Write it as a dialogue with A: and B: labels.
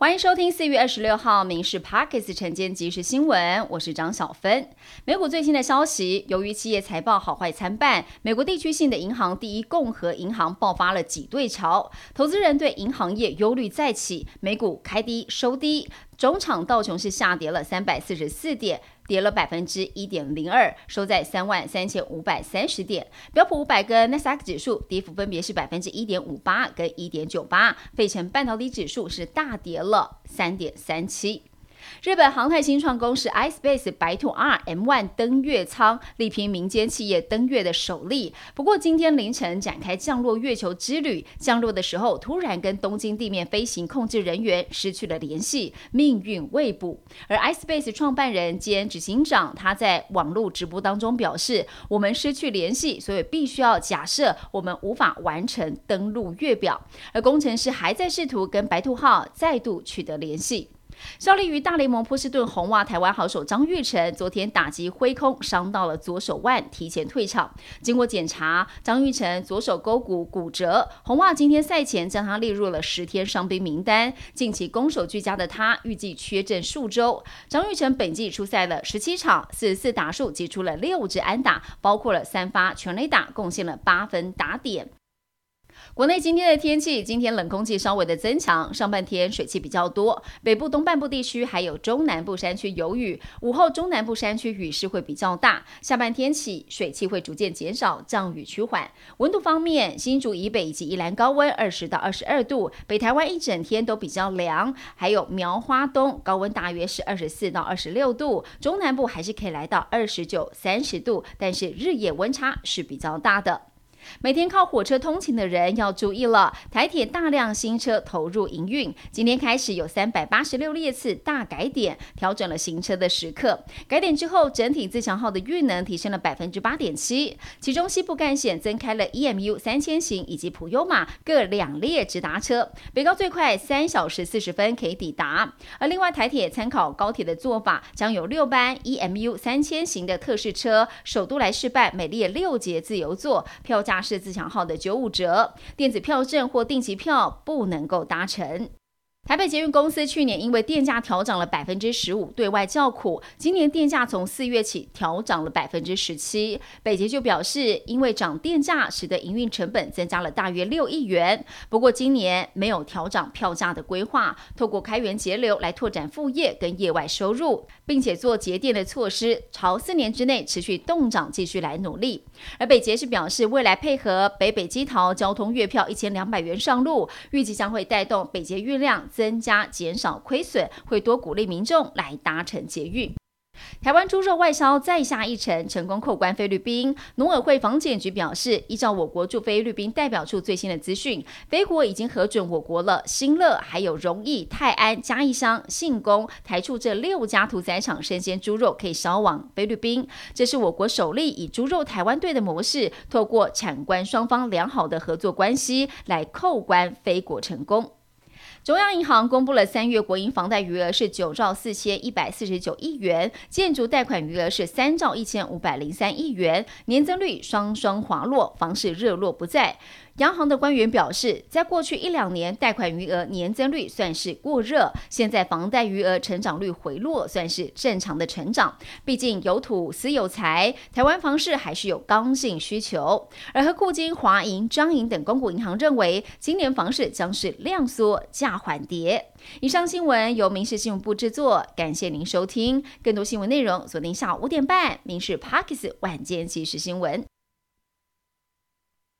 A: 欢迎收听四月二十六号《民事 Parkes》晨间即时新闻，我是张小芬。美股最新的消息，由于企业财报好坏参半，美国地区性的银行第一共和银行爆发了挤兑潮，投资人对银行业忧虑再起，美股开低收低，中场道琼斯下跌了三百四十四点。跌了百分之一点零二，收在三万三千五百三十点。标普五百跟纳斯达克指数跌幅分别是百分之一点五八跟一点九八。费城半导体指数是大跌了三点三七。日本航太新创公司 iSpace 白兔 R M1 登月舱力拼民间企业登月的首例。不过今天凌晨展开降落月球之旅，降落的时候突然跟东京地面飞行控制人员失去了联系，命运未卜。而 iSpace 创办人兼执行长他在网络直播当中表示：“我们失去联系，所以必须要假设我们无法完成登陆月表。”而工程师还在试图跟白兔号再度取得联系。效力于大联盟波士顿红袜台湾好手张玉成，昨天打击挥空，伤到了左手腕，提前退场。经过检查，张玉成左手勾骨骨折，红袜今天赛前将他列入了十天伤兵名单。近期攻守俱佳的他，预计缺阵数周。张玉成本季出赛了十七场，四十四打数，击出了六支安打，包括了三发全垒打，贡献了八分打点。国内今天的天气，今天冷空气稍微的增强，上半天水汽比较多，北部东半部地区还有中南部山区有雨，午后中南部山区雨势会比较大，下半天起水汽会逐渐减少，降雨趋缓。温度方面，新竹以北以及宜兰高温二十到二十二度，北台湾一整天都比较凉，还有苗花东高温大约是二十四到二十六度，中南部还是可以来到二十九、三十度，但是日夜温差是比较大的。每天靠火车通勤的人要注意了，台铁大量新车投入营运，今天开始有三百八十六列次大改点，调整了行车的时刻。改点之后，整体自强号的运能提升了百分之八点七，其中西部干线增开了 EMU 三千型以及普优马各两列直达车，北高最快三小时四十分可以抵达。而另外台铁参考高铁的做法，将有六班 EMU 三千型的特试车首都来试办每列六节自由座，票价。驾驶自强号的九五折，电子票证或定期票不能够搭乘。台北捷运公司去年因为电价调涨了百分之十五，对外叫苦。今年电价从四月起调涨了百分之十七。北捷就表示，因为涨电价，使得营运成本增加了大约六亿元。不过今年没有调涨票价的规划，透过开源节流来拓展副业跟业外收入，并且做节电的措施，朝四年之内持续动涨继续来努力。而北捷是表示，未来配合北北基桃交通月票一千两百元上路，预计将会带动北捷运量。增加减少亏损，会多鼓励民众来搭乘捷运。台湾猪肉外销再下一城，成功扣关菲律宾。农委会防检局表示，依照我国驻菲律宾代表处最新的资讯，菲国已经核准我国了新乐、还有荣义、泰安、嘉义乡、信公、台处这六家屠宰场生鲜猪肉可以销往菲律宾。这是我国首例以猪肉台湾队的模式，透过产官双方良好的合作关系来扣关菲国成功。中央银行公布了三月国营房贷余额是九兆四千一百四十九亿元，建筑贷款余额是三兆一千五百零三亿元，年增率双双滑落，房市热络不再。央行的官员表示，在过去一两年，贷款余额年增率算是过热，现在房贷余额成长率回落，算是正常的成长。毕竟有土私有财，台湾房市还是有刚性需求。而和库金、华银、张银等公股银行认为，今年房市将是量缩价缓跌。以上新闻由民事新闻部制作，感谢您收听。更多新闻内容锁定下午五点半，民事 Parkes 晚间即时新闻。